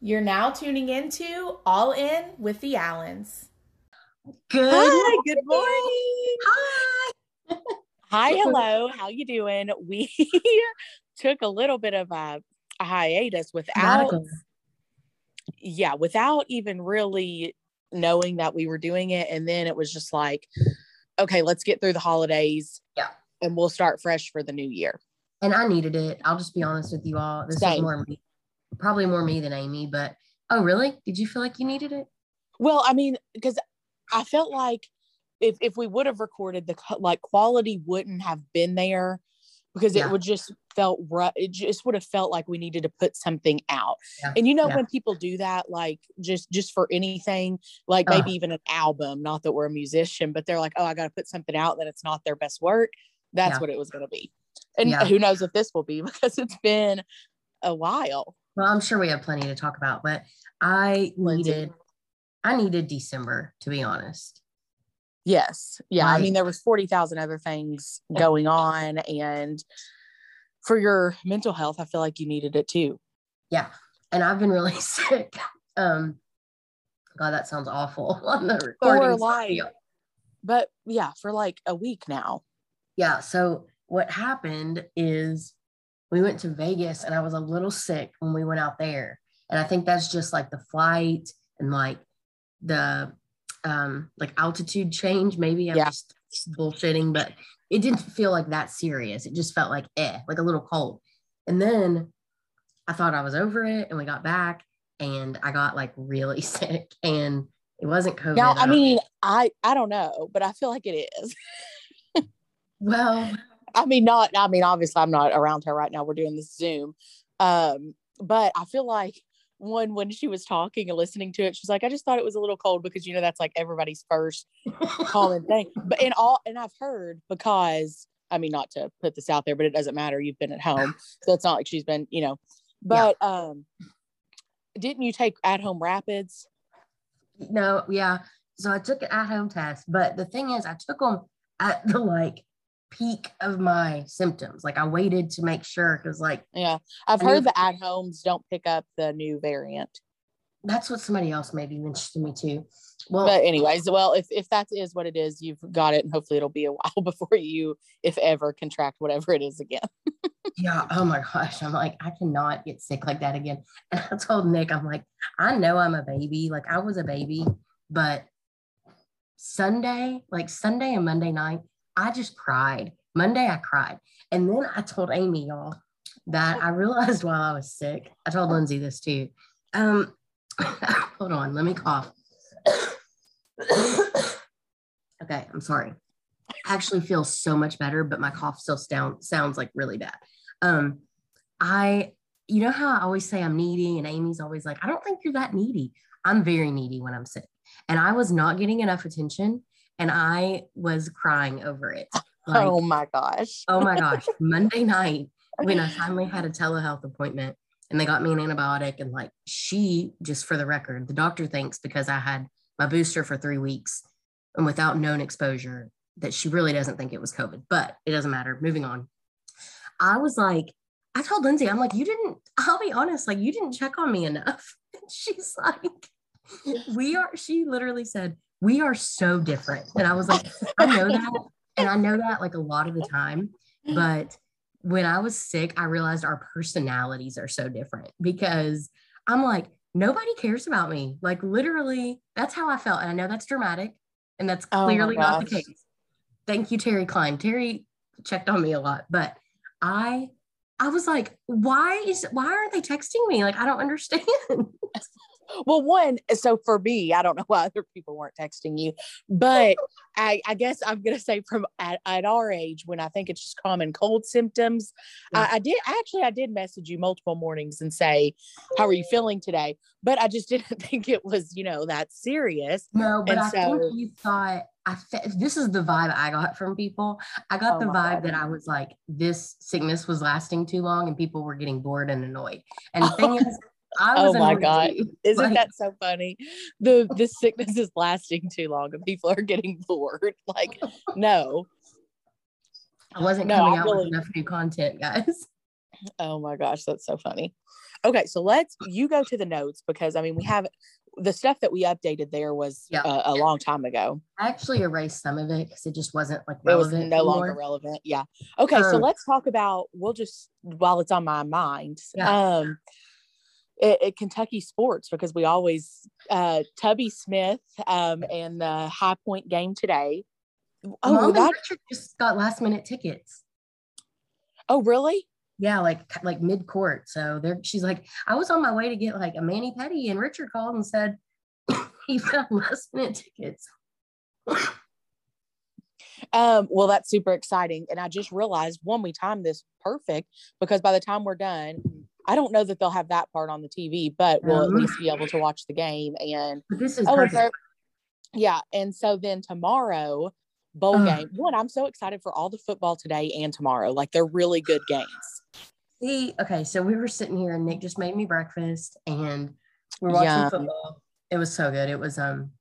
You're now tuning into All In with the Allens. Good. Hi, good morning. Hi. Hi, hello. How you doing? We took a little bit of a, a hiatus without Sabbatical. yeah, without even really knowing that we were doing it and then it was just like okay, let's get through the holidays. Yeah. And we'll start fresh for the new year. And I needed it. I'll just be honest with you all. This is Same. more me, probably more me than Amy. But oh, really? Did you feel like you needed it? Well, I mean, because I felt like if if we would have recorded the like quality wouldn't have been there because Yeah. it would just felt rough. It just would have felt like we needed to put something out. Yeah. And you know Yeah. when people do that, like just just for anything, like maybe even an album. Not that we're a musician, but they're like, oh, I got to put something out that it's not their best work. That's what it was going to be. And who knows if this will be because it's been a while. Well, I'm sure we have plenty to talk about, but I needed, I needed December to be honest. Yes. Yeah. I mean, there was 40,000 other things going on. And for your mental health, I feel like you needed it too. Yeah, and I've been really sick. Um, God, that sounds awful on the recording. like- But yeah, for like a week now. Yeah. So what happened is we went to Vegas and I was a little sick when we went out there. And I think that's just like the flight and like the um like altitude change. Maybe I'm Yeah. just bullshitting, but it didn't feel like that serious. It just felt like eh, like a little cold. And then I thought I was over it and we got back and I got like really sick and it wasn't COVID. Now, I mean, I I don't know, but I feel like it is. well, I mean, not. I mean, obviously, I'm not around her right now. We're doing this Zoom, um, but I feel like one when she was talking and listening to it, she's like, I just thought it was a little cold because you know that's like everybody's first common thing. But in all, and I've heard because I mean, not to put this out there, but it doesn't matter. You've been at home, so it's not like she's been, you know. But um, didn't you take at home rapids? No, yeah. So I took an at-home test, but the thing is, I took them at the like peak of my symptoms. Like I waited to make sure because like Yeah, I've I heard the at homes don't pick up the new variant. that's what somebody else maybe mentioned to me too. Well, But anyways, well, if if that is what it is, you've got it, and hopefully it'll be a while before you, if ever, contract whatever it is again. yeah. Oh my gosh, I'm like I cannot get sick like that again. And I told Nick, I'm like, I know I'm a baby. Like I was a baby, but Sunday, like Sunday and Monday night, I just cried. Monday I cried, and then I told Amy, y'all, that I realized while I was sick. I told Lindsay this too. Um, hold on, let me cough. okay, I'm sorry. I actually feel so much better, but my cough still sound, sounds like really bad. Um, I, you know how I always say I'm needy, and Amy's always like, I don't think you're that needy. I'm very needy when I'm sick, and I was not getting enough attention, and I was crying over it. Like, oh my gosh. oh my gosh, Monday night when I finally had a telehealth appointment and they got me an antibiotic and like she just for the record, the doctor thinks because I had my booster for 3 weeks and without known exposure that she really doesn't think it was COVID, but it doesn't matter. Moving on. I was like I told Lindsay, I'm like, you didn't, I'll be honest, like, you didn't check on me enough. And she's like, we are, she literally said, we are so different. And I was like, I know that. And I know that like a lot of the time. But when I was sick, I realized our personalities are so different because I'm like, nobody cares about me. Like, literally, that's how I felt. And I know that's dramatic. And that's Oh clearly not the case. Thank you, Terry Klein. Terry checked on me a lot, but I I was like, why is why aren't they texting me? Like, I don't understand. Well, one, eh, so for me, I don't know why other people weren't texting you, but I, I guess I'm gonna say from at, at our age, when I think it's just common cold symptoms, Yeah. I, I did actually I did message you multiple mornings and say, "How are you feeling today?" But I just didn't think it was, you know, that serious. No, but And I so- think you thought I fe- this is the vibe I got from people. I got Oh the vibe God. that I was like, this sickness was lasting too long and people were getting bored and annoyed. And the thing is, Oh my God. Isn't Like, that so funny? The the sickness is lasting too long and people are getting bored. Like, no. I wasn't No, coming I out really- with enough new content, guys. Oh my gosh, that's so funny. Okay, so let's you go to the notes because I mean we have the stuff that we updated there was Yeah. a, a long time ago. I actually erased some of it because it just wasn't like It was relevant. no longer relevant. Yeah. Okay, so Um, let's talk about we'll just while it's on my mind. Yeah. Um it, it Kentucky sports because we always uh Tubby Smith um and the High Point game today. Mom Oh, that Richard just got last minute tickets. oh really? Yeah, like like mid court. So there, she's like, I was on my way to get like a mani petty, and Richard called and said he found last minute tickets. Um, well, that's super exciting. And I just realized one, we timed this perfect because by the time we're done, I don't know that they'll have that part on the TV, but we'll at Um. least be able to watch the game. And this is oh, perfect. yeah. And so then tomorrow, bowl Ugh. game. One, I'm so excited for all the football today and tomorrow. Like they're really good games. See, okay, so we were sitting here, and Nick just made me breakfast, and we're watching Yum. football. It was so good. It was um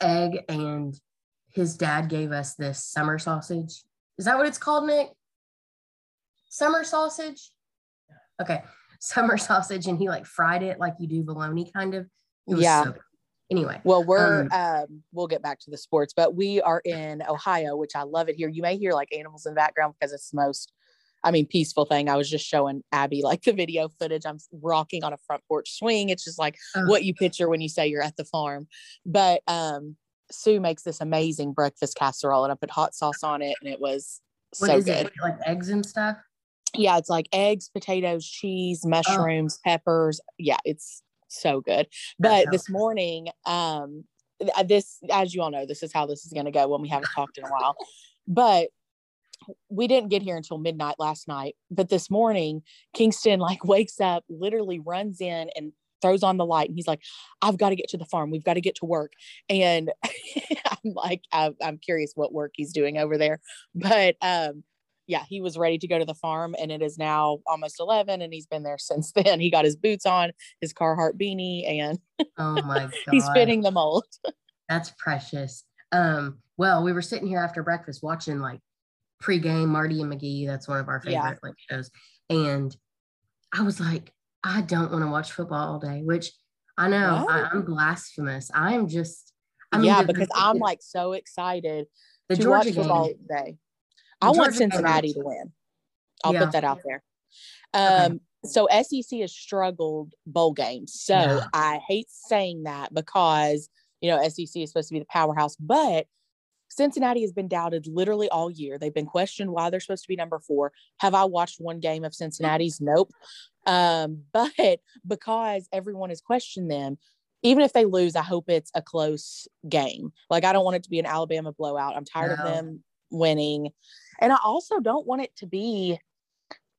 egg, and his dad gave us this summer sausage. Is that what it's called, Nick? Summer sausage. Okay, summer sausage, and he like fried it like you do bologna, kind of. It was Yeah. so. Anyway, Well, we're Um, um, we'll get back to the sports, but we are in Ohio, which I love it here. You may hear like animals in the background because it's the most, I mean, peaceful thing. I was just showing Abby like the video footage. I'm rocking on a front porch swing. It's just like what you picture when you say you're at the farm. But um, Sue makes this amazing breakfast casserole, and I put hot sauce on it, and it was what so is good. it? Like eggs and stuff. Yeah, it's like eggs, potatoes, cheese, mushrooms, peppers. Yeah, it's so good. But this morning, um, uh, this, as you all know, this is how this is going to go when we haven't talked in a while. But we didn't get here until midnight last night. But this morning, Kingston like wakes up, literally runs in and throws on the light, and he's like, "I've got to get to the farm. We've got to get to work." And I'm like, I'm, I'm curious what work he's doing over there, but um yeah, he was ready to go to the farm and it is now almost 11 and he's been there since then. He got his boots on, his Carhartt beanie, and Oh my god, he's fitting the mold. That's precious. Um, well, we were sitting here after breakfast watching like pregame Marty and McGee. That's one of our Yeah. favorite like shows. And I was like, I don't want to watch football all day, which I know I? I'm blasphemous. I'm just, I mean, yeah, because I'm like so excited the to Georgia watch football game. today. The I want Georgia Cincinnati to win. I'll Yeah. put that out there. Um, so SEC has struggled bowl games. So Yeah. I hate saying that because you know SEC is supposed to be the powerhouse, but Cincinnati has been doubted literally all year. They've been questioned why they're supposed to be number four. Have I watched one game of Cincinnati's? Nope. Um, but because everyone has questioned them, even if they lose, I hope it's a close game. Like I don't want it to be an Alabama blowout. I'm tired No. of them winning. And I also don't want it to be,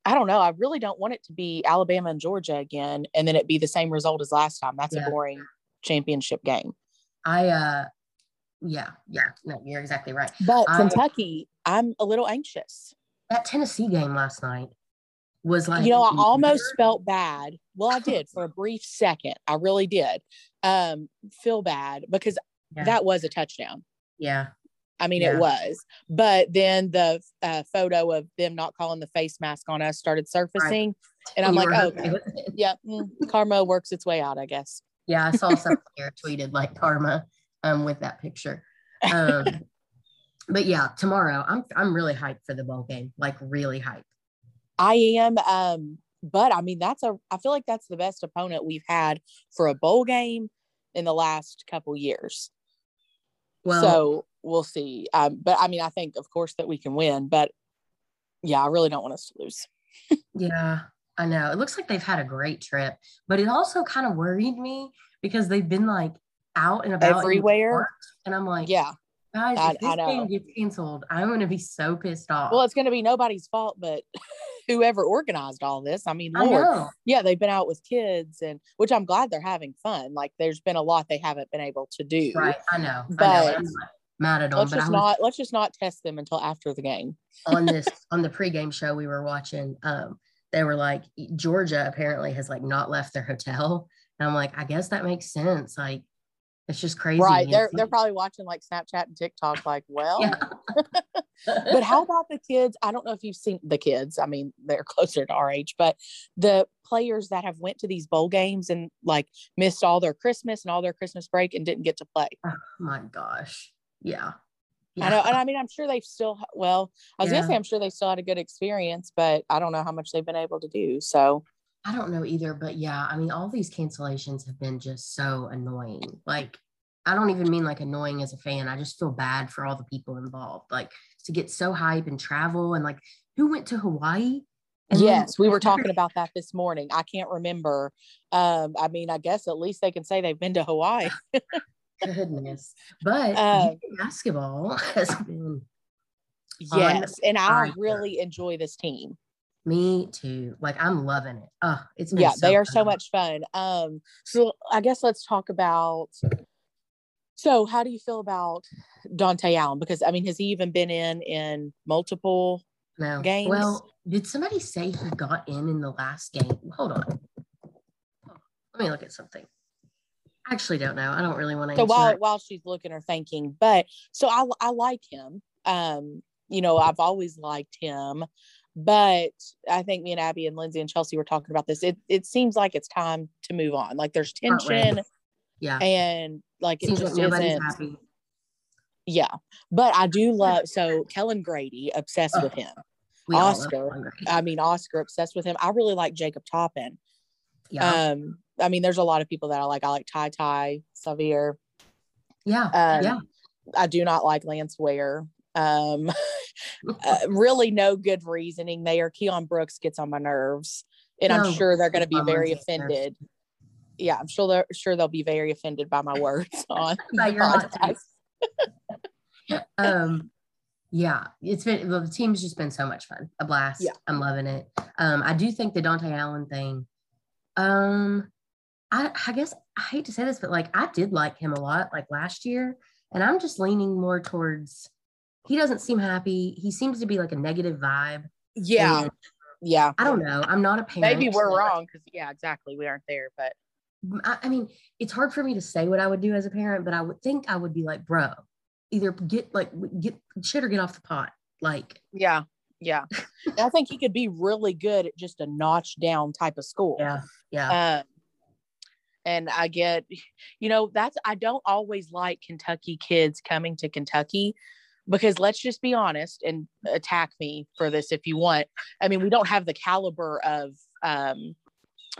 I don't know, I really don't want it to be Alabama and Georgia again and then it be the same result as last time. That's Yeah. a boring championship game. I, uh, yeah, yeah, no, you're exactly right. But I- Kentucky, I'm a little anxious. That Tennessee game last night was like, you know, I almost weird. felt bad. Well, I did for a brief second. I really did. Um, feel bad because Yeah. that was a touchdown. yeah, I mean, Yeah. it was. But then the uh, photo of them not calling the face mask on us started surfacing, and I'm You like, oh, okay okay. with it? yeah, mm, karma works its way out, I guess. Yeah, I saw something here tweeted like karma um with that picture. Um but yeah, tomorrow I'm I'm really hyped for the bowl game. Like really hyped. I am. Um, but I mean, that's a. I feel like that's the best opponent we've had for a bowl game in the last couple years. Well, so we'll see. Um, but I mean, I think, of course, that we can win. But yeah, I really don't want us to lose. yeah, I know. It looks like they've had a great trip, but it also kind of worried me because they've been like out and about Everywhere. and I'm like, Yeah. guys, I- if this I know. game gets canceled, I'm gonna be so pissed off. Well, it's going to be nobody's fault, but whoever organized all this. I mean, Lord, know. yeah, they've been out with kids, and which I'm glad they're having fun. Like, there's been a lot they haven't been able to do. Right, I know. But I'm not mad at them, Let's but just was not let's just not test them until after the game. on this on the pregame show we were watching um they were like georgia apparently has like not left their hotel and i'm like i guess that makes sense like It's just crazy. right. They're it's they're like- probably watching like Snapchat and TikTok, like, well, Yeah. but how about the kids? I don't know if you've seen the kids. I mean, they're closer to our age, but the players that have went to these bowl games and like missed all their Christmas and all their Christmas break and didn't get to play. Oh my gosh. Yeah. I know, and I mean, I'm sure they've still. Well, I was Yeah. gonna say I'm sure they still had a good experience, but I don't know how much they've been able to do. So I don't know either, but yeah, I mean, all these cancellations have been just so annoying. Like, I don't even mean like annoying as a fan. I just feel bad for all the people involved. Like, to get so hype and travel and like, who went to Hawaii? And then- yes, we were talking about that this morning. I can't remember. Um, I mean, I guess at least they can say they've been to Hawaii. Goodness. But Uh, basketball has been Yes, and I really enjoy this team. Me too. Like, I'm loving it. Oh, it's yeah they are so much fun um so i guess let's talk about so how do you feel about Dontaie Allen because i mean has he even been in in multiple No. games? Well, did somebody say he got in in the last game? Hold on. Let me look at something. I actually don't know. I don't really want to. so answer while that. while she's looking or thinking but so i i like him um you know i've always liked him but i think me and abby and lindsay and chelsea were talking about this it it seems like it's time to move on like there's tension yeah, and like it seems like just nobody's isn't happy. yeah but i do love so Kellan Grady obsessed with him We all love Oscar. I mean, Oscar obsessed with him. I really like Jacob Toppin. Yeah, Um, I mean, there's a lot of people that I like. I like Ty Ty, Xavier. yeah, Um, yeah. I do not like Lance Ware. Um, uh, really, no good reasoning there. Keion Brooks gets on my nerves, and I'm sure they're going to be very nerves. offended. Yeah, I'm sure they're sure they'll be very offended by my words on By your podcast. um, yeah, it's been well, the team's just been so much fun, a blast. Yeah. I'm loving it. Um, I do think the Dontaie Allen thing. Um, I I guess I hate to say this, but like I did like him a lot, like last year, and I'm just leaning more towards. He doesn't seem happy. He seems to be like a negative vibe. Yeah, and yeah. I don't know. I'm not a parent. Maybe we're so, wrong because yeah, exactly. We aren't there, but I, I mean, it's hard for me to say what I would do as a parent, but I would think I would be like, bro, either get like get shit or get off the pot. Like, Yeah, yeah. I think he could be really good at just a notch down type of school. yeah, yeah, Um, and I get, you know, that's I don't always like Kentucky kids coming to Kentucky because let's just be honest and attack me for this if you want. I mean, we don't have the caliber of um,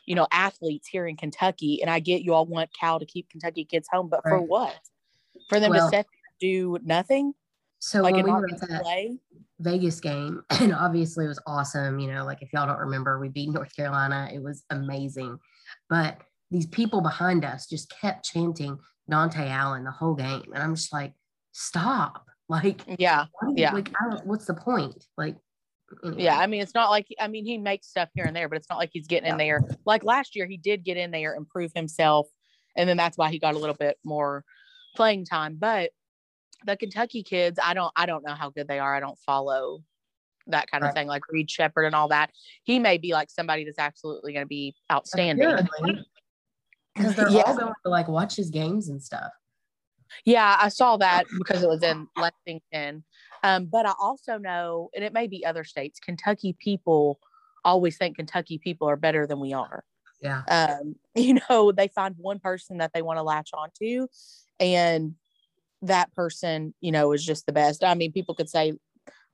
you know, athletes here in Kentucky, and I get you all want Cal to keep Kentucky kids home, but for what? For them Well- to sit there and do nothing, So like when we were at that play. Vegas game, and obviously it was awesome. You know, like if y'all don't remember, we beat North Carolina. It was amazing. But these people behind us just kept chanting Dontaie Allen the whole game, and I'm just like, stop! Like, Yeah, what do you- Yeah. like, I don't, what's the point? Like, anyway. Yeah, I mean, it's not like I mean he makes stuff here and there, but it's not like he's getting in there. Like last year, he did get in there and prove himself, and then that's why he got a little bit more playing time. But the Kentucky kids, I don't, I don't know how good they are. I don't follow that kind of Right. thing, like Reed Sheppard and all that. He may be like somebody that's absolutely going to be outstanding. Because they're Yeah. all going to like watch his games and stuff. Yeah, I saw that because it was in Lexington. Um, but I also know, and it may be other states, Kentucky people always think Kentucky people are better than we are. Yeah. um, you know, they find one person that they want to latch onto, and that person, you know, is just the best. I mean, people could say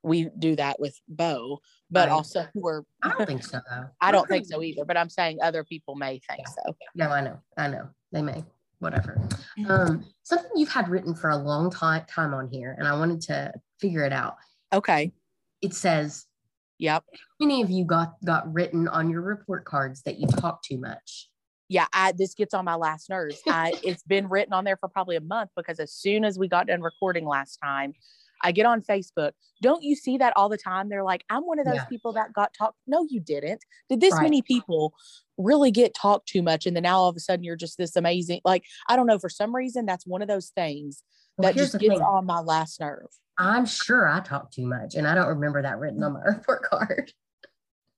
we do that with Bo, but Right. also we're. I don't think so though. I don't think so either, but I'm saying other people may think so. No, I know. I know. They may. Whatever. Um, something you've had written for a long time time on here, and I wanted to figure it out. Okay. It says, Yep. how many of you got got written on your report cards that you talk too much? Yeah, I this gets on my last nerves. I it's been written on there for probably a month because as soon as we got done recording last time, I get on Facebook. Don't you see that all the time? They're like, I'm one of those Yeah. people that got talked. No, you didn't. Did this Right. many people really get talked too much? And then now all of a sudden you're just this amazing. Like, I don't know. For some reason, that's one of those things Well, that just gets thing. on my last nerve. I'm sure I talk too much, and I don't remember that written on my report card.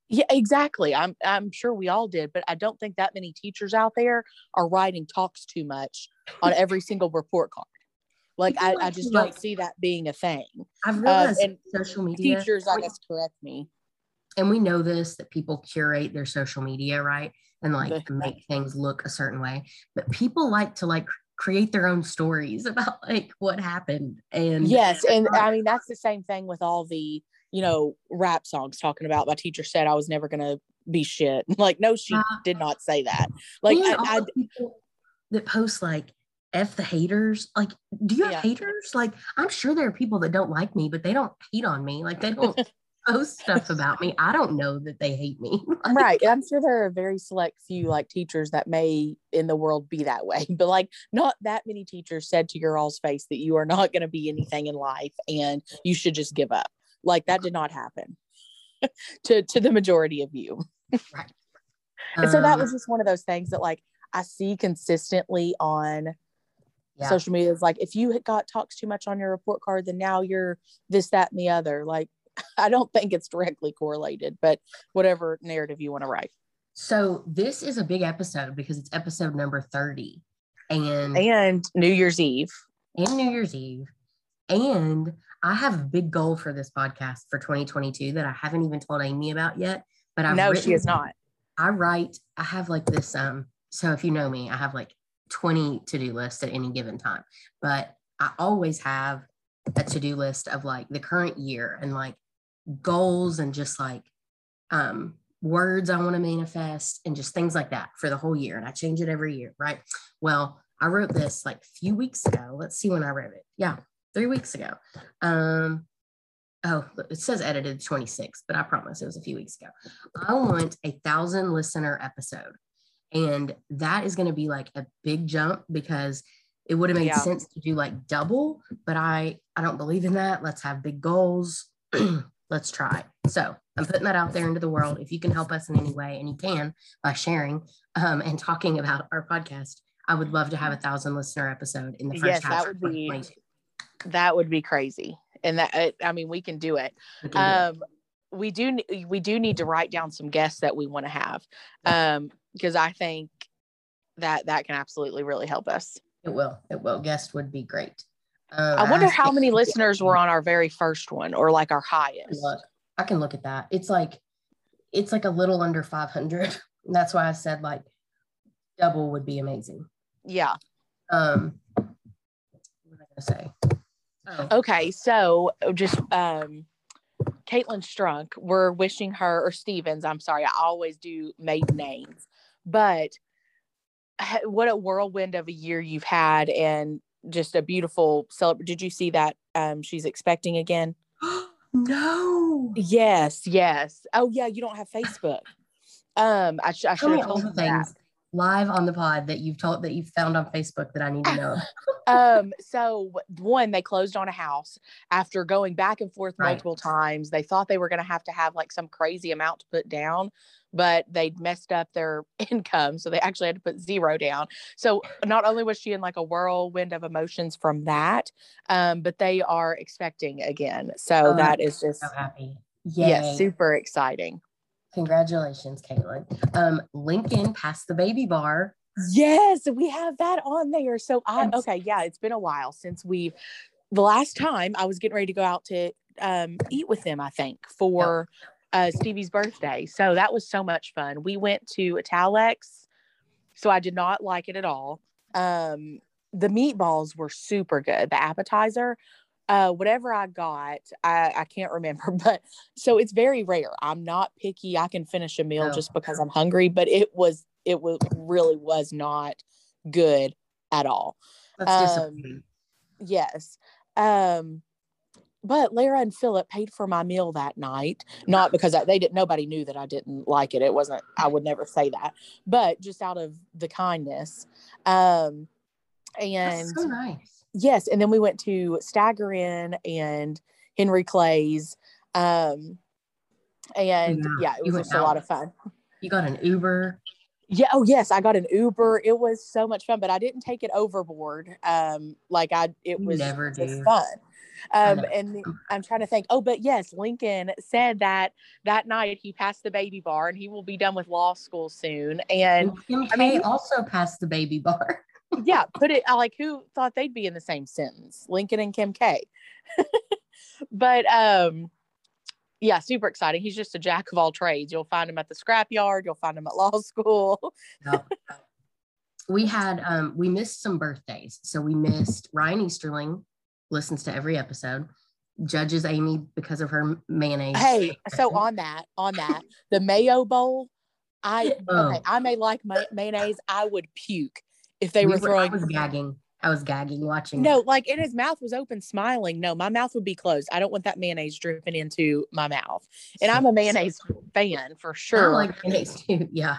Yeah, exactly. I'm I'm sure we all did, but I don't think that many teachers out there are writing talks too much on every single report card. Like I, like I just don't see that being a thing. I've Um, realized and social media Teachers, I guess, correct me. and we know this that people curate their social media right and like The- make things look a certain way but people like to like create their own stories about like what happened and Yes, and I mean that's the same thing with all the you know rap songs talking about. My teacher said I was never gonna be shit. Like, no, she Uh, did not say that. Like, I, I, the people that post like F the haters. Like, do you have Yeah. haters? Like, I'm sure there are people that don't like me, but they don't hate on me. Like, they don't post stuff about me. I don't know that they hate me. Like, right. I'm sure there are very select few like teachers that may in the world be that way, but like not that many teachers said to your all's face that you are not going to be anything in life and you should just give up. Like that did not happen to to the majority of you. right. And so that um, was just one of those things that like I see consistently on yeah. social media. is like if you had got talks too much on your report card, then now you're this, that, and the other. Like I don't think it's directly correlated, but whatever narrative you want to write. So this is a big episode because it's episode number 30 and And New Year's Eve. and New Year's Eve. And I have a big goal for this podcast for 2022 that I haven't even told Amy about yet. But i know she is not. I write, I have like this um so if you know me, I have like 20 to-do lists at any given time. But I always have a to-do list of like the current year and like goals and just like um words I want to manifest and just things like that for the whole year. And I change it every year, right? Well, I wrote this like a few weeks ago. Let's see when I wrote it. Yeah, three weeks ago. Um, oh, it says edited 26, but I promise it was a few weeks ago. I want a thousand listener episode. And that is going to be like a big jump because it would have made Yeah. sense to do like double, but I I don't believe in that. Let's have big goals. Let's try. So I'm putting that out there into the world. If you can help us in any way, and you can by sharing um, and talking about our podcast, I would love to have a thousand listener episode in the first Yes, half that of would be- That would be crazy. And that I mean, we can do it. We can do it. We do we do need to write down some guests that we want to have. Um, because I think that that can absolutely really help us. It will. It will. Guest would be great. Um, I wonder asked how many listeners were on our very first one or like our highest. Look, I can look at that. It's like it's like a little under 500. That's why I said like double would be amazing. Yeah. Um, what was I gonna say? Oh, Okay, so uh, just um Caitlin Strunk, we're wishing her or Stevens, I'm sorry, I always do maiden names, but what a whirlwind of a year you've had and just a beautiful celebr Did you see that um she's expecting again? no. Yes, yes. Oh yeah, you don't have Facebook. Um I, sh- I should have told you that. things live on the pod that you've told that you've found on Facebook that I need to know. um so one they closed on a house after going back and forth Right. multiple times they thought they were going to have to have like some crazy amount to put down but they messed up their income so they actually had to put zero down so not only was she in like a whirlwind of emotions from that um but they are expecting again so Oh, that is just so happy. Yay. yes super exciting Congratulations, Caitlin. Um, Lincoln passed the baby bar. Yes, we have that on there. So I okay, yeah, it's been a while since we've the last time I was getting ready to go out to um eat with them, I think, for uh Stevie's birthday. So that was so much fun. We went to Italex. So I did not like it at all. Um the meatballs were super good. The appetizer, uh whatever I got, I I can't remember, but so it's very rare. I'm not picky. I can finish a meal No. just because I'm hungry, but it was it was really was not good at all. That's Um. Yes. Um but Lara and Philip paid for my meal that night, not because I, they didn't nobody knew that I didn't like it. It wasn't I would never say that, but just out of the kindness. Um and That's so nice. Yes, and then we went to Stagger Inn and Henry Clay's. Um and Yeah, yeah, it was just a lot of fun. You got an Uber. Yeah. Oh, yes. I got an Uber. It was so much fun, but I didn't take it overboard. Um, like I, it was never fun. Um, and I'm trying to think. Oh, but yes, Lincoln said that that night he passed the baby bar and he will be done with law school soon. And Kim I mean- K also passed the baby bar. yeah, put it I like who thought they'd be in the same sentence? Lincoln and Kim K. but um yeah, super exciting. He's just a jack of all trades. You'll find him at the scrapyard, you'll find him at law school. We had um we missed some birthdays. So we missed Ryan Easterling, listens to every episode, judges Amy because of her mayonnaise. Hey, so on that, on that, the mayo bowl, I Oh. okay, I may like ma- mayonnaise. I would puke if they We were were- throwing I was gagging. I was gagging watching. No, like and his mouth was open, smiling. No, my mouth would be closed. I don't want that mayonnaise dripping into my mouth. And I'm a mayonnaise fan for sure. I like mayonnaise too. Yeah.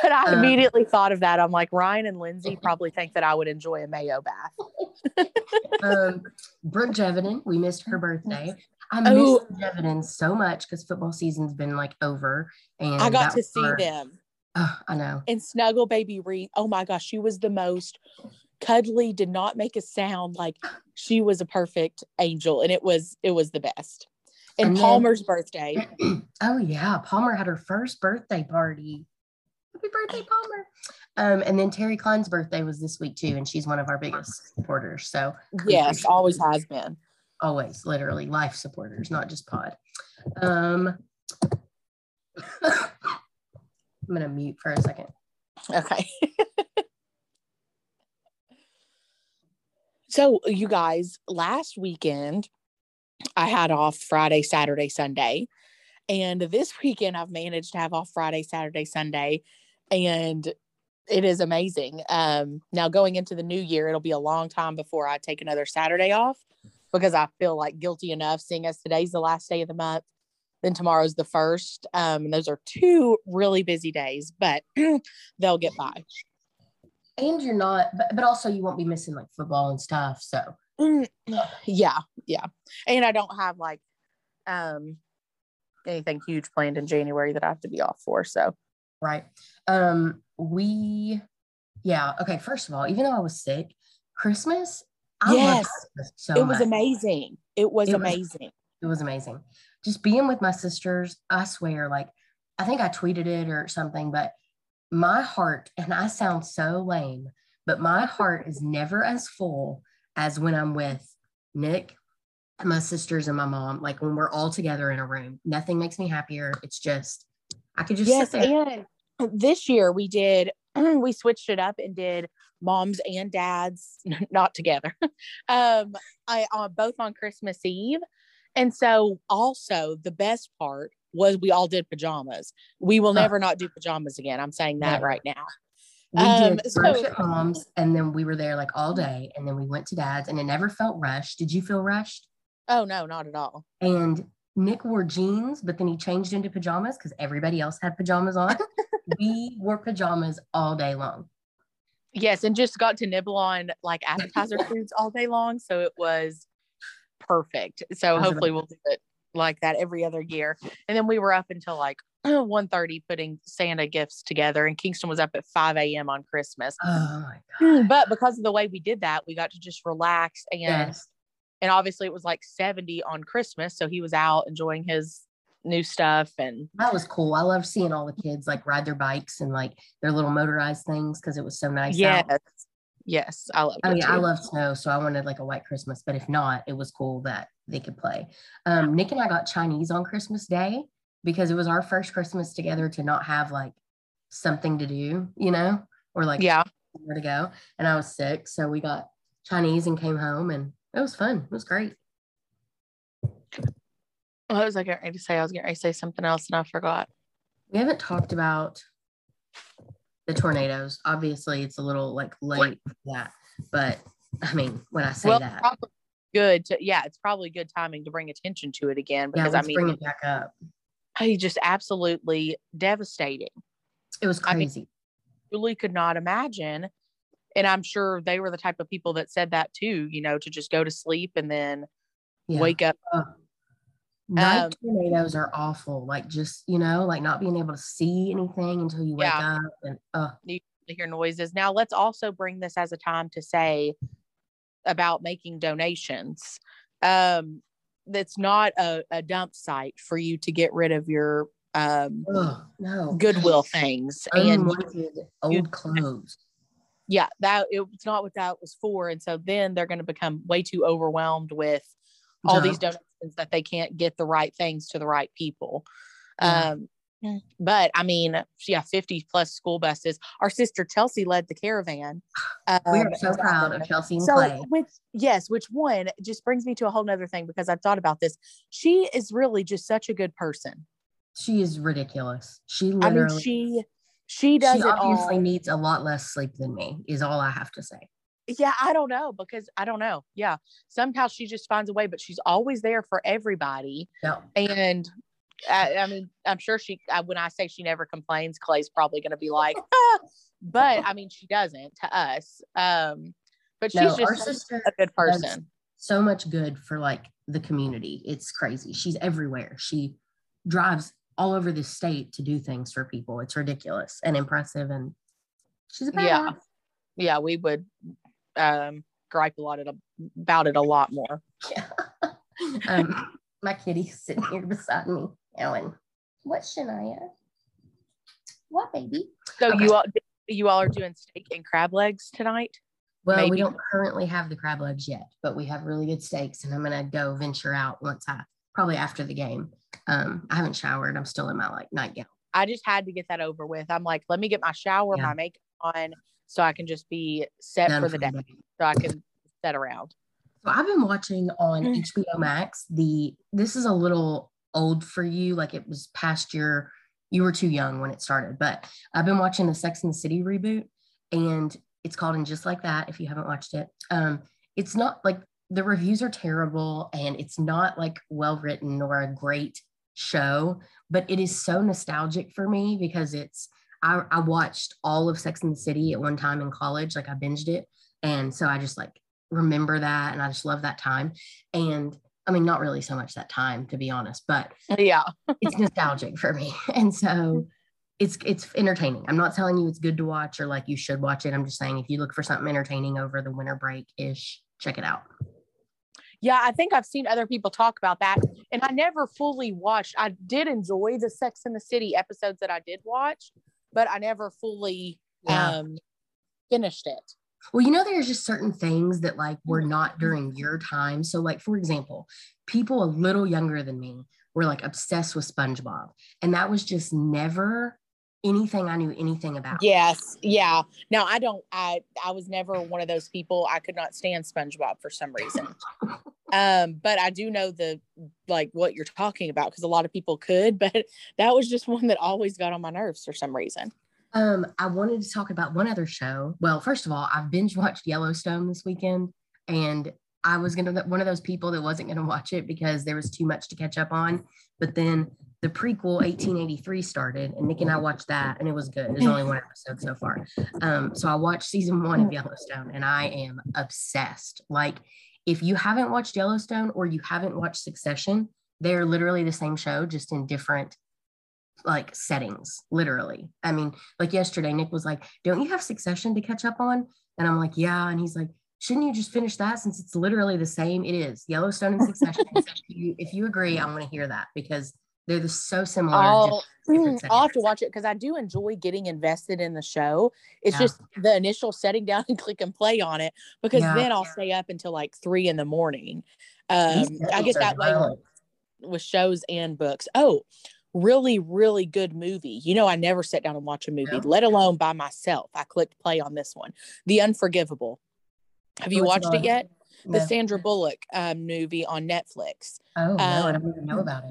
but I um, immediately thought of that. I'm like, Ryan and Lindsay probably think that I would enjoy a mayo bath. Um, Brooke Jeviden, we missed her birthday. I Oh. missed Jeviden so much because football season's been like over, and I got to see her- them. Oh, I know. And Snuggle Baby Reed. Oh my gosh, she was the most cuddly, did not make a sound. Like she was a perfect angel. And it was it was the best. And, And then- Palmer's birthday. oh yeah, Palmer had her first birthday party. Happy birthday, Palmer! Um, and then Terry Klein's birthday was this week too, and she's one of our biggest supporters. So Yes, always has been. always, literally, life supporters, not just pod. Um, I'm gonna mute for a second. Okay. so, you guys, last weekend I had off Friday, Saturday, Sunday. And this weekend I've managed to have off Friday, Saturday, Sunday. And it is amazing. Um, now, going into the new year, it'll be a long time before I take another Saturday off because I feel like guilty enough seeing as today's the last day of the month. Then tomorrow's the first. Um, and those are two really busy days, but they'll get by. And you're not, but, but also you won't be missing like football and stuff. So Mm, yeah, yeah. And I don't have like um anything huge planned in January that I have to be off for. So right. Um, we yeah, okay. First of all, even though I was sick, Christmas, I Yes. Christmas so it was much. amazing. It was It was- amazing. It was amazing. Just being with my sisters, I swear, like I think I tweeted it or something, but my heart, and I sound so lame, but my heart is never as full as when I'm with Nick, my sisters, and my mom. Like when we're all together in a room, nothing makes me happier. It's just, I could just yes, sit there. and this year we did we switched it up and did moms and dads not together. um I on both on Christmas Eve. And so also the best part was we all did pajamas. We will never not do pajamas again. I'm saying that right now. We Um, did so- at mom's, and then we were there like all day, and then we went to dad's, and it never felt rushed. Did you feel rushed? Oh no, not at all. and Nick wore jeans, but then he changed into pajamas because everybody else had pajamas on. we wore pajamas all day long. Yes, and just got to nibble on like appetizer foods all day long. So it was perfect. So hopefully we'll do it like that every other year. And then we were up until like 1.30 putting Santa gifts together. And Kingston was up at 5 a.m. on Christmas. Oh my god! But because of the way we did that, we got to just relax and Yes, and obviously it was like 70 on Christmas. So he was out enjoying his new stuff and that was cool. I loved seeing all the kids like ride their bikes and like their little motorized things because it was so nice. yes. Yes, I love I it. mean, I love snow, so I wanted like a white Christmas. But if not, it was cool that they could play. Um, Nick and I got Chinese on Christmas Day because it was our first Christmas together to not have like something to do, you know, or like yeah. where to go. And I was sick, so we got Chinese and came home, and it was fun. It was great. What was I getting ready to say? I was getting ready to say something else and I forgot. We haven't talked about the tornadoes. Obviously, it's a little like late for that, but I mean, when I say well, that, probably good. To, yeah, it's probably good timing to bring attention to it again yeah, because I let's mean, bring it back up. I just absolutely devastating. It was I mean, crazy. Really could not imagine. And I'm sure they were the type of people that said that too, you know, to just go to sleep and then yeah. wake up. Night Um, tornadoes are awful. Like just you know, like not being able to see anything until you wake Yeah. up, and uh, to hear noises. Now, let's also bring this as a time to say about making donations. Um, that's not a, a dump site for you to get rid of your um, ugh, no Goodwill things. And old clothes. yeah, that it, it's not what that was for. And so then they're going to become way too overwhelmed with all these donations that they can't get the right things to the right people. Yeah. Um, but I mean, yeah, 50 plus school buses. Our sister Chelsea led the caravan. We um, are so proud of Chelsea and so Clay. which yes, which one just brings me to a whole nother thing because I've thought about this. She is really just such a good person. She is ridiculous. She I mean, literally she she does she it obviously all. needs a lot less sleep than me, is all I have to say. Yeah, I don't know because I don't know. Yeah, somehow she just finds a way, but she's always there for everybody. Yeah. And I, I mean, I'm sure she. I, when I say she never complains, Clay's probably going to be like, "Ah," but I mean, she doesn't to us. Um, but she's No, just sister a good person. so much good for like the community. It's crazy. She's everywhere. She drives all over the state to do things for people. It's ridiculous and impressive. And she's a badass. Yeah. Yeah, we would um gripe a lot about it a lot more. um, my kitty's sitting here beside me, Ellen. What, Shania? What, baby? So Okay. you all you all are doing steak and crab legs tonight? Well, we don't currently have the crab legs yet, but we have really good steaks, and I'm gonna go venture out once I probably after the game. Um, I haven't showered. I'm still in my like nightgown. I just had to get that over with. I'm like, let me get my shower, Yeah. my makeup on, so I can just be set Done for the day. So I can set around. So I've been watching on Mm. HBO Max. The this is a little old for you, like it was past your. You were too young when it started, but I've been watching the Sex and the City reboot, and it's called "And Just Like That." If you haven't watched it, um, it's not like the reviews are terrible, and it's not like well written or a great show, but it is so nostalgic for me because it's. I, I watched all of Sex and the City at one time in college, like I binged it, and so I just like remember that and I just love that time. And I mean, not really so much that time to be honest, but Yeah. it's nostalgic for me. And so it's it's entertaining. I'm not telling you it's good to watch or like you should watch it. I'm just saying if you look for something entertaining over the winter break ish, check it out. Yeah, I think I've seen other people talk about that. And I never fully watched. I did enjoy the Sex and the City episodes that I did watch, but I never fully Yeah. um finished it. Well, you know, there's just certain things that like were not during your time. So, like for example, people a little younger than me were like obsessed with SpongeBob, and that was just never anything I knew anything about. Yes. Yeah. Now I don't I I was never one of those people. I could not stand SpongeBob for some reason. um, but I do know the like what you're talking about because a lot of people could, but that was just one that always got on my nerves for some reason. Um, I wanted to talk about one other show. Well, first of all, I've binge watched Yellowstone this weekend, and I was gonna one of those people that wasn't gonna watch it because there was too much to catch up on. But then the prequel 1883 started, and Nick and I watched that, and it was good. There's only one episode so far. Um, so I watched season one of Yellowstone, and I am obsessed. Like, if you haven't watched Yellowstone or you haven't watched Succession, they're literally the same show, just in different like settings, literally. I mean, like yesterday, Nick was like, Don't you have Succession to catch up on? And I'm like, Yeah. And he's like, Shouldn't you just finish that since it's literally the same? It is Yellowstone and Succession. if, you, if you agree, I want to hear that because they're the, so similar. I'll, different I'll have to watch it because I do enjoy getting invested in the show. It's Yeah. just the initial setting down and click and play on it because Yeah. then I'll stay up until like three in the morning. Um, I get that way violent. with shows and books. Oh, really, really good movie. You know, I never sit down and watch a movie, Yeah. let alone by myself. I clicked play on this one, The Unforgivable. Have you watched it yet? The Sandra Bullock um, movie on Netflix. Oh, no, I um, don't even know about it.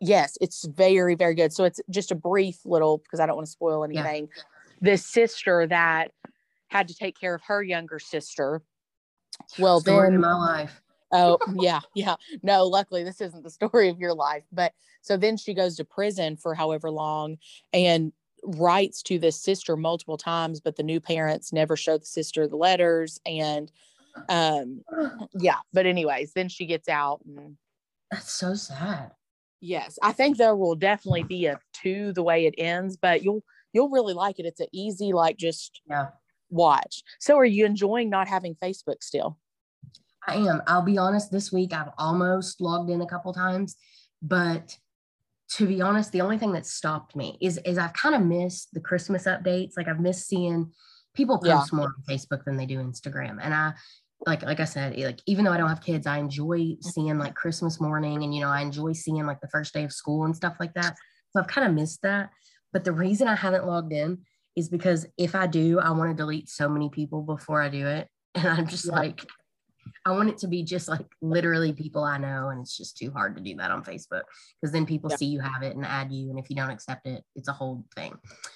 Yes, it's very, very good. So it's just a brief little because I don't want to spoil Yeah. anything. This sister that had to take care of her younger sister. Well, Story of then my life. Oh, yeah, yeah. No, luckily this isn't the story of your life. But so then she goes to prison for however long and writes to this sister multiple times, but the new parents never show the sister the letters. And um, yeah, but anyways, then she gets out and That's so sad. Yes, I think there will definitely be a two the way it ends, but you'll you'll really like it. It's an easy, like just Yeah. watch. So are you enjoying not having Facebook still? I am. I'll be honest, this week I've almost logged in a couple times, but to be honest, the only thing that stopped me is is I've kind of missed the Christmas updates. Like I've missed seeing People Yeah. post more on Facebook than they do Instagram. And I like like I said, like even though I don't have kids, I enjoy seeing like Christmas morning and you know, I enjoy seeing like the first day of school and stuff like that. So I've kind of missed that. But the reason I haven't logged in is because if I do, I want to delete so many people before I do it. And I'm just Yeah. like, I want it to be just like literally people I know. And it's just too hard to do that on Facebook because then people Yeah. see you have it and add you. And if you don't accept it, it's a whole thing.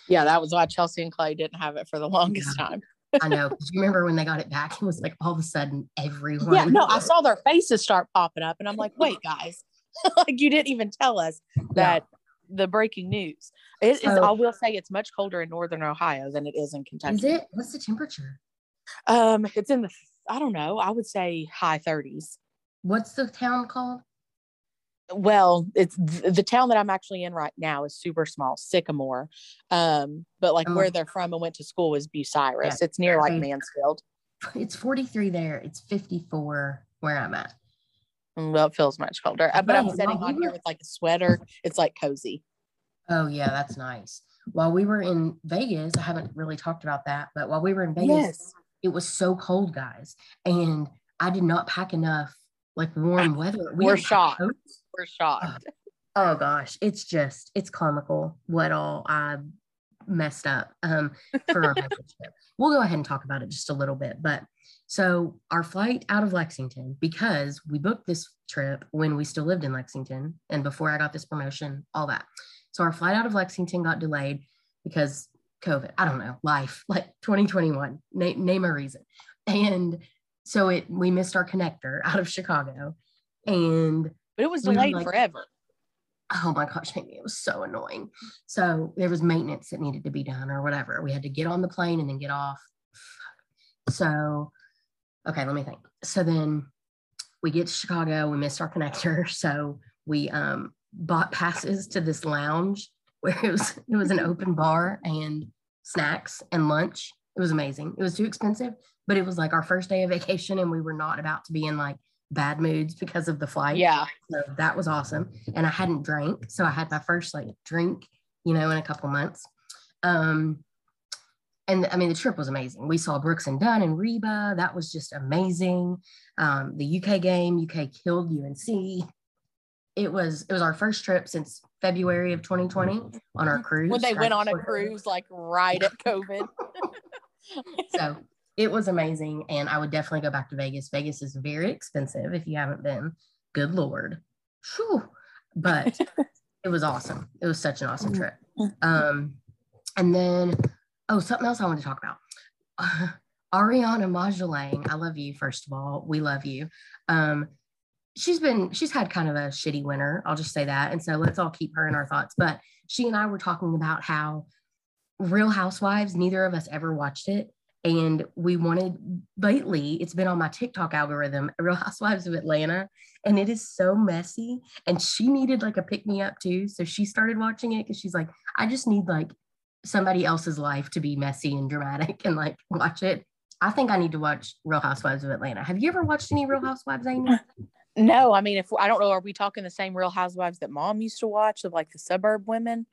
Yeah, that was why Chelsea and Clay didn't have it for the longest Yeah. time. I know. 'cause you remember when they got it back? It was like all of a sudden everyone. Yeah, no, I saw their faces start popping up, and I'm like, wait, guys, like you didn't even tell us that the breaking news. It is. So- I will say it's much colder in northern Ohio than it is in Kentucky. Is it? What's the temperature? Um, it's in the I don't know. I would say high 30s. What's the town called? Well, it's the town that I'm actually in right now is super small, Sycamore. Um, but like Oh. where they're from and went to school was Bucyrus. It's near like Mansfield. It's 43 there. It's 54 where I'm at. Mm, Well, it feels much colder. Uh, But I'm sitting well, on here with like a sweater. It's like cozy. Oh yeah, that's nice. While we were in Vegas, I haven't really talked about that, but while we were in Vegas, it was so cold, guys, and I did not pack enough like warm weather. We We're shocked. coats. We're shocked. Oh gosh, it's just it's comical what all I messed up um for our membership. We'll go ahead and talk about it just a little bit, but so our flight out of Lexington because we booked this trip when we still lived in Lexington and before I got this promotion, all that. So our flight out of Lexington got delayed because COVID. I don't know, life like 2021. Name, name a reason. And so it we missed our connector out of Chicago, and But it was delayed like- forever. oh my gosh, Amy, it was so annoying. So there was maintenance that needed to be done or whatever. We had to get on the plane and then get off. So, okay, let me think. So then we get to Chicago, we missed our connector. So we um, bought passes to this lounge where it was it was an open bar and snacks and lunch. It was amazing. It was too expensive, but it was like our first day of vacation and we were not about to be in like bad moods because of the flight. Yeah. So that was awesome. And I hadn't drank. So I had my first like drink, you know, in a couple months. Um, and I mean, the trip was amazing. We saw Brooks and Dunn and Reba. That was just amazing. Um, the UK game, UK killed UNC. It was it was our first trip since February of 2020 on our cruise. When they right went on a cruise, like right at COVID. So it was amazing. And I would definitely go back to Vegas. Vegas is very expensive if you haven't been. Good Lord. Phew. But it was awesome. It was such an awesome trip. Um, and then, oh, something else I want to talk about. Ariana Majalang, I love you, first of all. We love you. Um, she's been, she's had kind of a shitty winter. I'll just say that. And so let's all keep her in our thoughts. But she and I were talking about how Real Housewives, neither of us ever watched it. And we wanted lately, it's been on my TikTok algorithm, Real Housewives of Atlanta, and it is so messy. And she needed like a pick me up too. So she started watching it because she's like, I just need like somebody else's life to be messy and dramatic and like watch it. I think I need to watch Real Housewives of Atlanta. Have you ever watched any Real Housewives, Amy? No, I mean, if I don't know, are we talking the same Real Housewives that Mom used to watch of like the suburb women?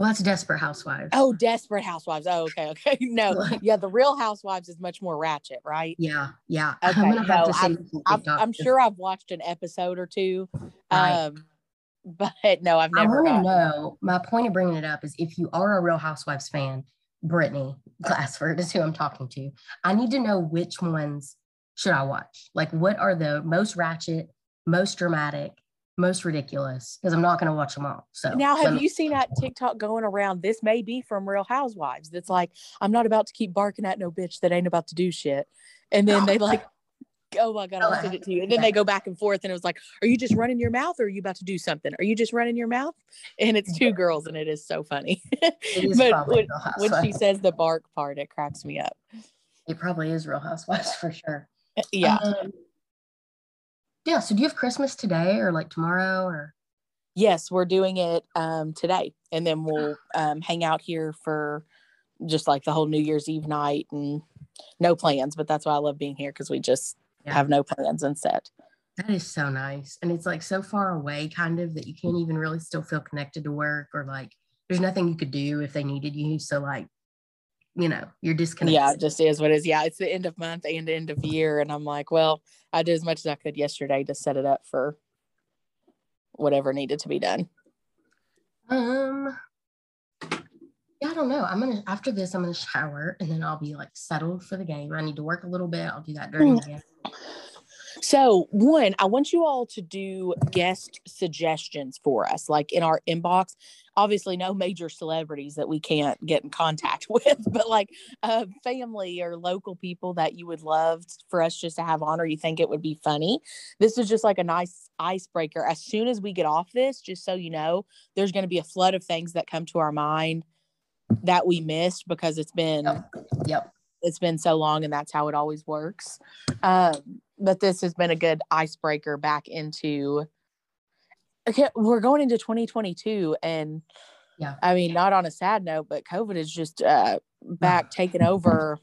Well, that's Desperate Housewives. Oh, Desperate Housewives. Oh, okay, okay. No, yeah, the Real Housewives is much more ratchet, right? yeah, yeah. Okay, I'm gonna have no, to send you I'm, I'm sure I've watched an episode or two, Right. um, but no, I've never. I want to know. My point of bringing it up is if you are a Real Housewives fan, Brittany Glassford is who I'm talking to. I need to know which ones should I watch. Like, what are the most ratchet, most dramatic, most ridiculous? Because I'm not going to watch them all. So Now, have me- you seen that TikTok going around? This may be from Real Housewives. That's like, I'm not about to keep barking at no bitch that ain't about to do shit. And then they like, oh my God, I'll send it to you. And then they go back and forth. And it was like, are you just running your mouth or are you about to do something? Are you just running your mouth? And it's two girls and it is so funny. Is but when, when she says the bark part, it cracks me up. it probably is Real Housewives for sure. Yeah. Um, yeah. So do you have Christmas today or like tomorrow or? Yes, we're doing it um, today, and then we'll um, hang out here for just like the whole New Year's Eve night, and no plans. But that's why I love being here because we just Yeah. have no plans and set. That is so nice. And it's like so far away, kind of, that you can't even really still feel connected to work or like there's nothing you could do if they needed you. So, like, you know, you're disconnected. Yeah, it just is what it is. Yeah, it's the end of month and end of year. And I'm like, well, I did as much as I could yesterday to set it up for whatever needed to be done. Um, yeah, I don't know. I'm gonna after this, I'm gonna shower and then I'll be like settled for the game. I need to work a little bit. I'll do that during the game. So, one, I want you all to do guest suggestions for us, like in our inbox. Obviously, no major celebrities that we can't get in contact with, but like uh, family or local people that you would love for us just to have on, or you think it would be funny. This is just like a nice icebreaker. As soon as we get off this, just so you know, there's going to be a flood of things that come to our mind that we missed because it's been Yep. Yep. it's been so long and that's how it always works um, but this has been a good icebreaker back into okay we're going into 2022 and Yeah. i mean not on a sad note but covid is just uh back taking over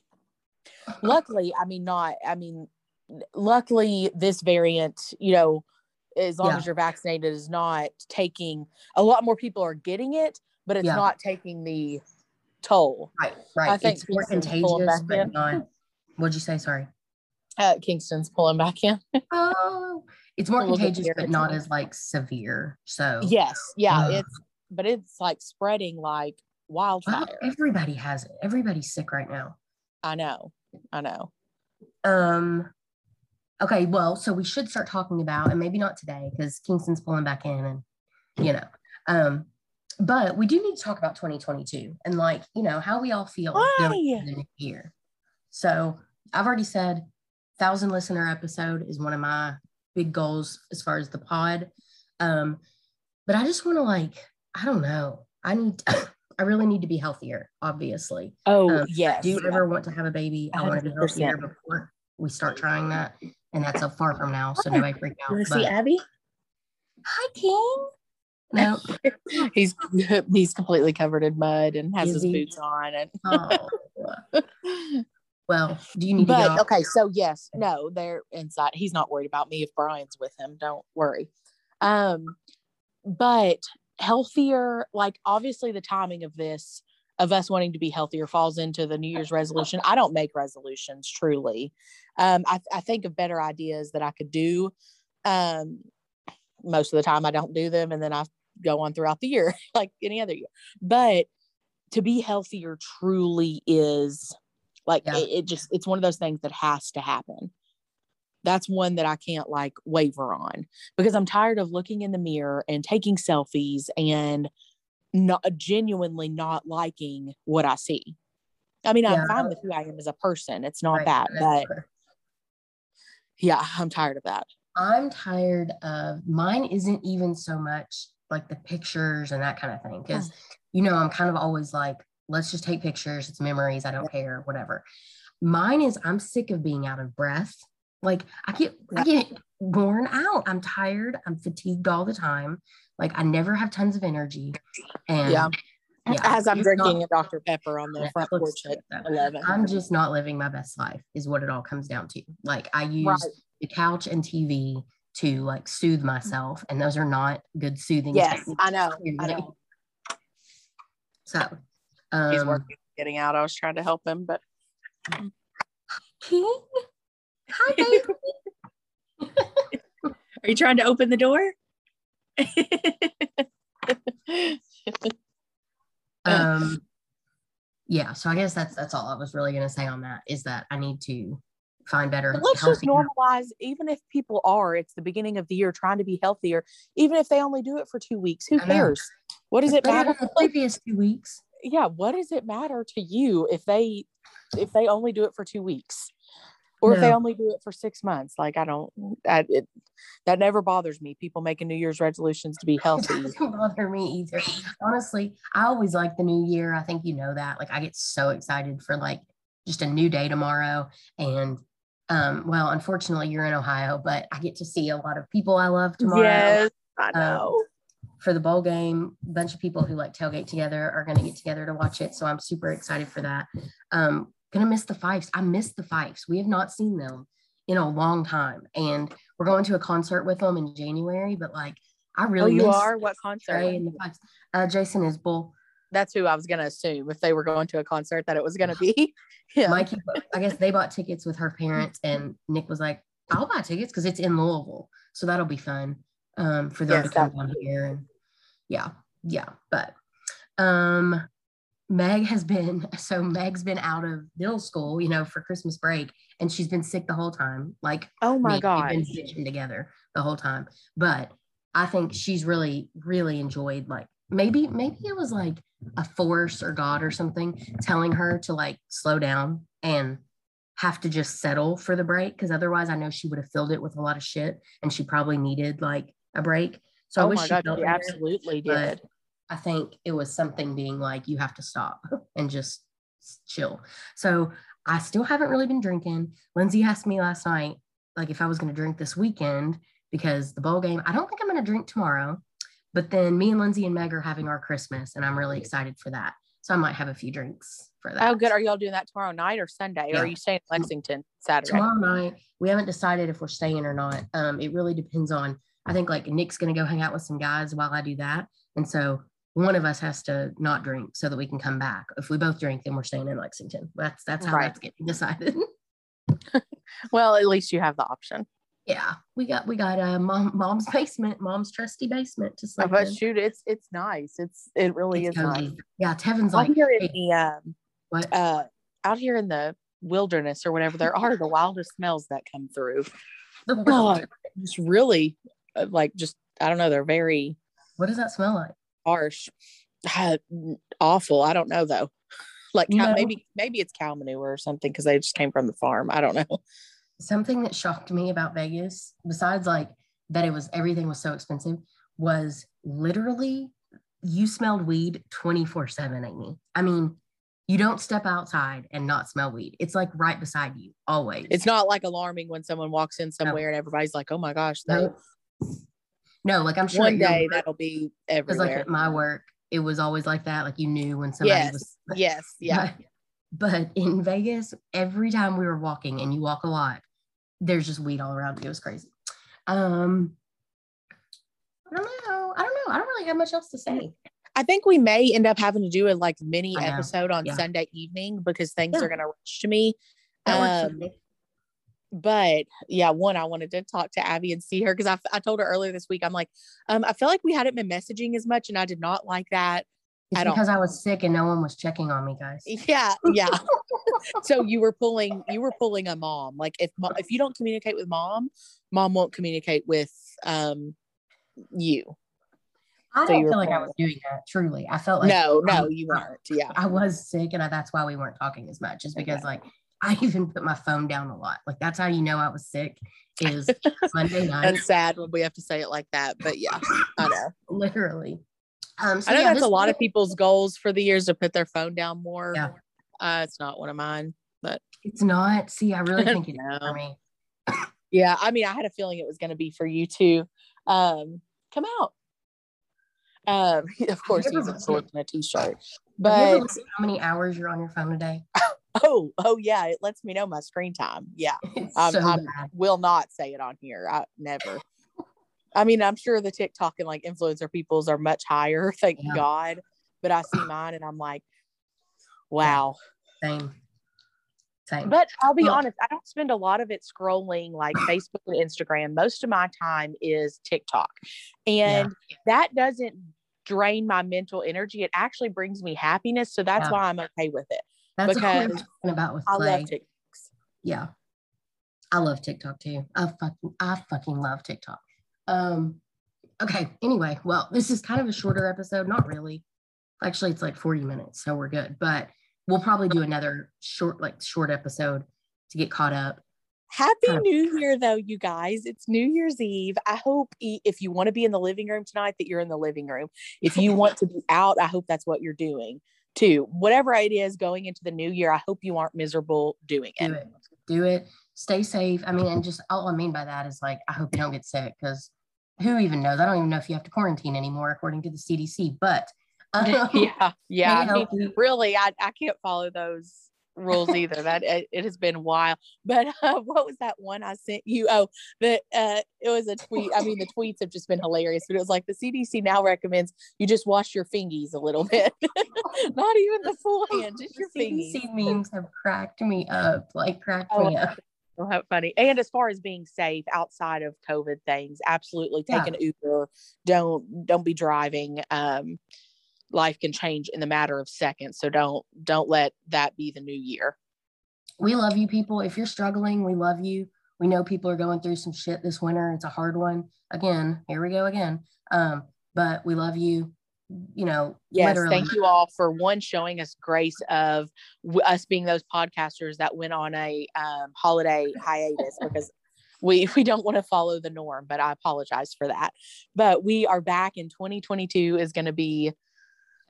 luckily i mean not i mean luckily this variant you know as long Yeah. as you're vaccinated is not taking a lot more people are getting it but it's Yeah. not taking the toll Right. Right. think it's more contagious, but not. What'd you say? Sorry. Uh, kingston's pulling back in Oh, it's more A little bit contagious, but not as like severe. So Yes, yeah, it's but it's like spreading like Well, wildfire. everybody has it. Everybody's sick right now. I know, I know. Um. Okay. Well, so we should start talking about, and maybe not today because Kingston's pulling back in, and you know, um, but we do need to talk about 2022 and like you know how we all feel going Why? into the new year. So I've already said, thousand listener episode is one of my big goals as far as the pod. Um, but I just want to like, I don't know. I need. I really need to be healthier, obviously. Oh Um, yes, do you ever want to have a baby? I want to be 100%. healthier before we start trying that. And that's so far from now. So nobody freak out. You see Abby? Hi, King. No. He's he's completely covered in mud and has Is his he? boots on and. Oh. Well, do you need to get but okay, so yes, no, they're inside. He's not worried about me if Brian's with him. Don't worry. Um, but healthier, like obviously the timing of this of us wanting to be healthier falls into the New Year's resolution. I don't make resolutions truly. Um, I, I think of better ideas that I could do. Um, most of the time I don't do them and then I go on throughout the year like any other year. But to be healthier truly is like Yeah. it, it just it's one of those things that has to happen. That's one that I can't like waver on because I'm tired of looking in the mirror and taking selfies and not genuinely not liking what I see. I mean, I'm fine with who I am as a person. It's not Right, that, but yeah, I'm tired of that. I'm tired of mine isn't even so much like the pictures and that kind of thing. Because you know, I'm kind of always like, let's just take pictures, it's memories, I don't care, whatever. Mine is I'm sick of being out of breath. Like I get I get worn out. I'm tired. I'm fatigued all the time. Like I never have tons of energy. And Yeah. yeah, As I'm drinking not- a Dr. Pepper on the front porch at 11. I'm just not living my best life, is what it all comes down to. Like I use Right. the couch and TV to like soothe myself, and those are not good soothing. Yes, techniques, I know. I know. So, He's um, working, getting out. I was trying to help him, but King, hi baby. Are you trying to open the door? um, yeah. So I guess that's that's all I was really gonna say on that is that I need to find better. But let's just healthy- normalize, even if people are, it's the beginning of the year trying to be healthier, even if they only do it for two weeks, who I know. cares? What does it Better matter? than the previous two weeks. Yeah, what does it matter to you if they if they only do it for two weeks? Or if they only do it for six months? Like I don't I, it, that never bothers me. People making New Year's resolutions to be It healthy. doesn't bother me either. Honestly, I always like the new year. I think you know that. Like I get so excited for like just a new day tomorrow. And um, well, unfortunately you're in Ohio, but I get to see a lot of people I love tomorrow. Yes, I Um, know. For the bowl game, a bunch of people who like tailgate together are gonna get together to watch it. So I'm super excited for that. Um, gonna miss the Fifes. I miss the Fifes. We have not seen them in a long time. And we're going to a concert with them in January, but like I oh, really you miss are? What concert? And the Fifes. Uh, Jason Isbell. that's who I was gonna assume if they were going to a concert that it was gonna be. Yeah. Mikey, I guess they bought tickets with her parents, and Nick was like, "I'll buy tickets because it's in Louisville, so that'll be fun um, for them Yes, to come down here." And yeah, yeah, but um, Meg has been so Meg's been out of middle school, you know, for Christmas break, and she's been sick the whole time. Like oh my god. We've been stitching together the whole time. But I think she's really, really enjoyed like maybe, maybe it was like a force or God or something telling her to like slow down and have to just settle for the break. Cause otherwise I know she would have filled it with a lot of shit and she probably needed like a break. So I oh wish my she god, she absolutely did. I think it was something being like, you have to stop and just chill. So I still haven't really been drinking. Lindsay asked me last night, like, if I was going to drink this weekend because the bowl game, I don't think I'm going to drink tomorrow. But then me and Lindsay and Meg are having our Christmas, and I'm really excited for that. So I might have a few drinks for that. Oh, good. Are y'all doing that tomorrow night or Sunday? Or are you staying in Lexington Saturday? tomorrow night we haven't decided if we're staying or not um it really depends on i think like nick's gonna go hang out with some guys while i do that and so one of us has to not drink so that we can come back if we both drink then we're staying in lexington that's that's how Right. that's getting decided Well, at least you have the option. yeah we got we got uh mom mom's basement mom's trusty basement to sleep in. But in. shoot, it's it's nice. It's it really It's is nice. cozy. yeah tevin's Out like here in hey, the um, what uh, out here in the wilderness or whatever, there are the wildest smells that come through. the Oh, it's really like just I don't know. They're very what does that smell like harsh, Uh, awful. I don't know though. Like cow, No. maybe maybe it's cow manure or something because they just came from the farm. I don't know. something that shocked me about Vegas, besides like that it was everything was so expensive, was literally you smelled weed 24 7, Amy. I mean, you don't step outside and not smell weed. It's like right beside you always. It's not like alarming when someone walks in somewhere and everybody's like, "Oh my gosh!" That no, like I'm sure one day work- that'll be everywhere. because like at my work, it was always like that. Like you knew when somebody yes, was yes, yeah. But, but in Vegas, every time we were walking, and you walk a lot, there's just weed all around. It was crazy. Um, I don't know. I don't know. I don't really have much else to say. I think we may end up having to do a like mini episode on Yeah. Sunday evening because things Yeah. are gonna rush to me. That works for Um, me. But yeah, one, I wanted to talk to Abby and see her because I, I told her earlier this week, I'm like, um, I feel like we hadn't been messaging as much, and I did not like that. It's at all. because I was sick and no one was checking on me, guys. Yeah, yeah. so you were pulling, you were pulling a mom. Like if mo- if you don't communicate with mom, mom won't communicate with um you. I So don't feel like I was doing that. Truly, I felt like no, no, I- you weren't. Yeah. I was sick, and I, that's why we weren't talking as much. Is because like I even put my phone down a lot. Like that's how you know I was sick. Is Monday night, And sad when we have to say it like that, but yeah, I know. literally. Um, so I know yeah, that's a lot of people's goals for the years to put their phone down more. Yeah. Uh, it's not one of mine. But it's not. See, I really think it is No. for me. Yeah, I mean, I had a feeling it was going to be for you too. Um, come out. Um, of course, he's in shorts and a t-shirt. Have you ever But how many hours you're on your phone a day? Oh, oh yeah, it lets me know my screen time. Yeah, Um, so bad. will not say it on here. I never. I mean, I'm sure the TikTok and like influencer people's are much higher, thank Yeah. God. But I see mine and I'm like, wow. Same. Same. But I'll be Well- honest, I don't spend a lot of it scrolling like Facebook and Instagram. Most of my time is TikTok. And that doesn't drain my mental energy. It actually brings me happiness. So that's Yeah. why I'm okay with it. That's what because talking about with I love TikToks. yeah i love tiktok too i fucking i fucking love tiktok um okay anyway well this is kind of a shorter episode not really actually it's like 40 minutes so we're good but we'll probably do another short like short episode to get caught up Happy New Year, though, you guys. It's New Year's Eve. I hope if you want to be in the living room tonight, that you're in the living room. If you want to be out, I hope that's what you're doing too. Whatever it is going into the new year, I hope you aren't miserable doing it. do it do it stay safe i mean and just all i mean by that is like i hope you don't get sick because who even knows i don't even know if you have to quarantine anymore according to the cdc but um, yeah, yeah. I mean, really, I, I can't follow those rules either. That it, it has been wild. But uh, what was that one I sent you? Oh, that uh, it was a tweet. I mean, the tweets have just been hilarious. But it was like the CDC now recommends you just wash your fingies a little bit, not even the full hand, just The your fingies. CDC memes have cracked me up, like cracked Oh, me up. Oh, how funny. And as far as being safe outside of COVID things, absolutely take Yeah. an Uber. Don't don't be driving. Um, life can change in the matter of seconds. So don't don't let that be the new year. We love you people. If you're struggling, we love you. We know people are going through some shit this winter. It's a hard one. Again, here we go again. Um, but we love you. You know, Yes, literally. thank you all for one showing us grace of w- us being those podcasters that went on a um, holiday hiatus because we we don't want to follow the norm. But I apologize for that. But we are back in 2022 is going to be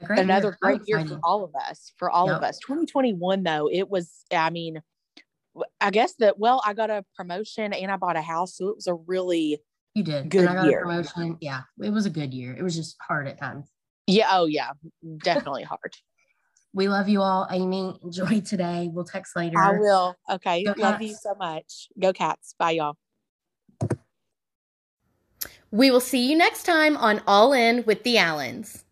great another year. Great year for all of us for all of us 2021 though it was i mean I guess that well i got a promotion and i bought a house so it was a really You did. good and I got year. a promotion. Yeah, it was a good year. It was just hard at times. yeah oh yeah definitely hard We love you all. Amy, enjoy today. We'll text later. i will okay Go love you so much go cats bye y'all We will see you next time on All In with the Allens.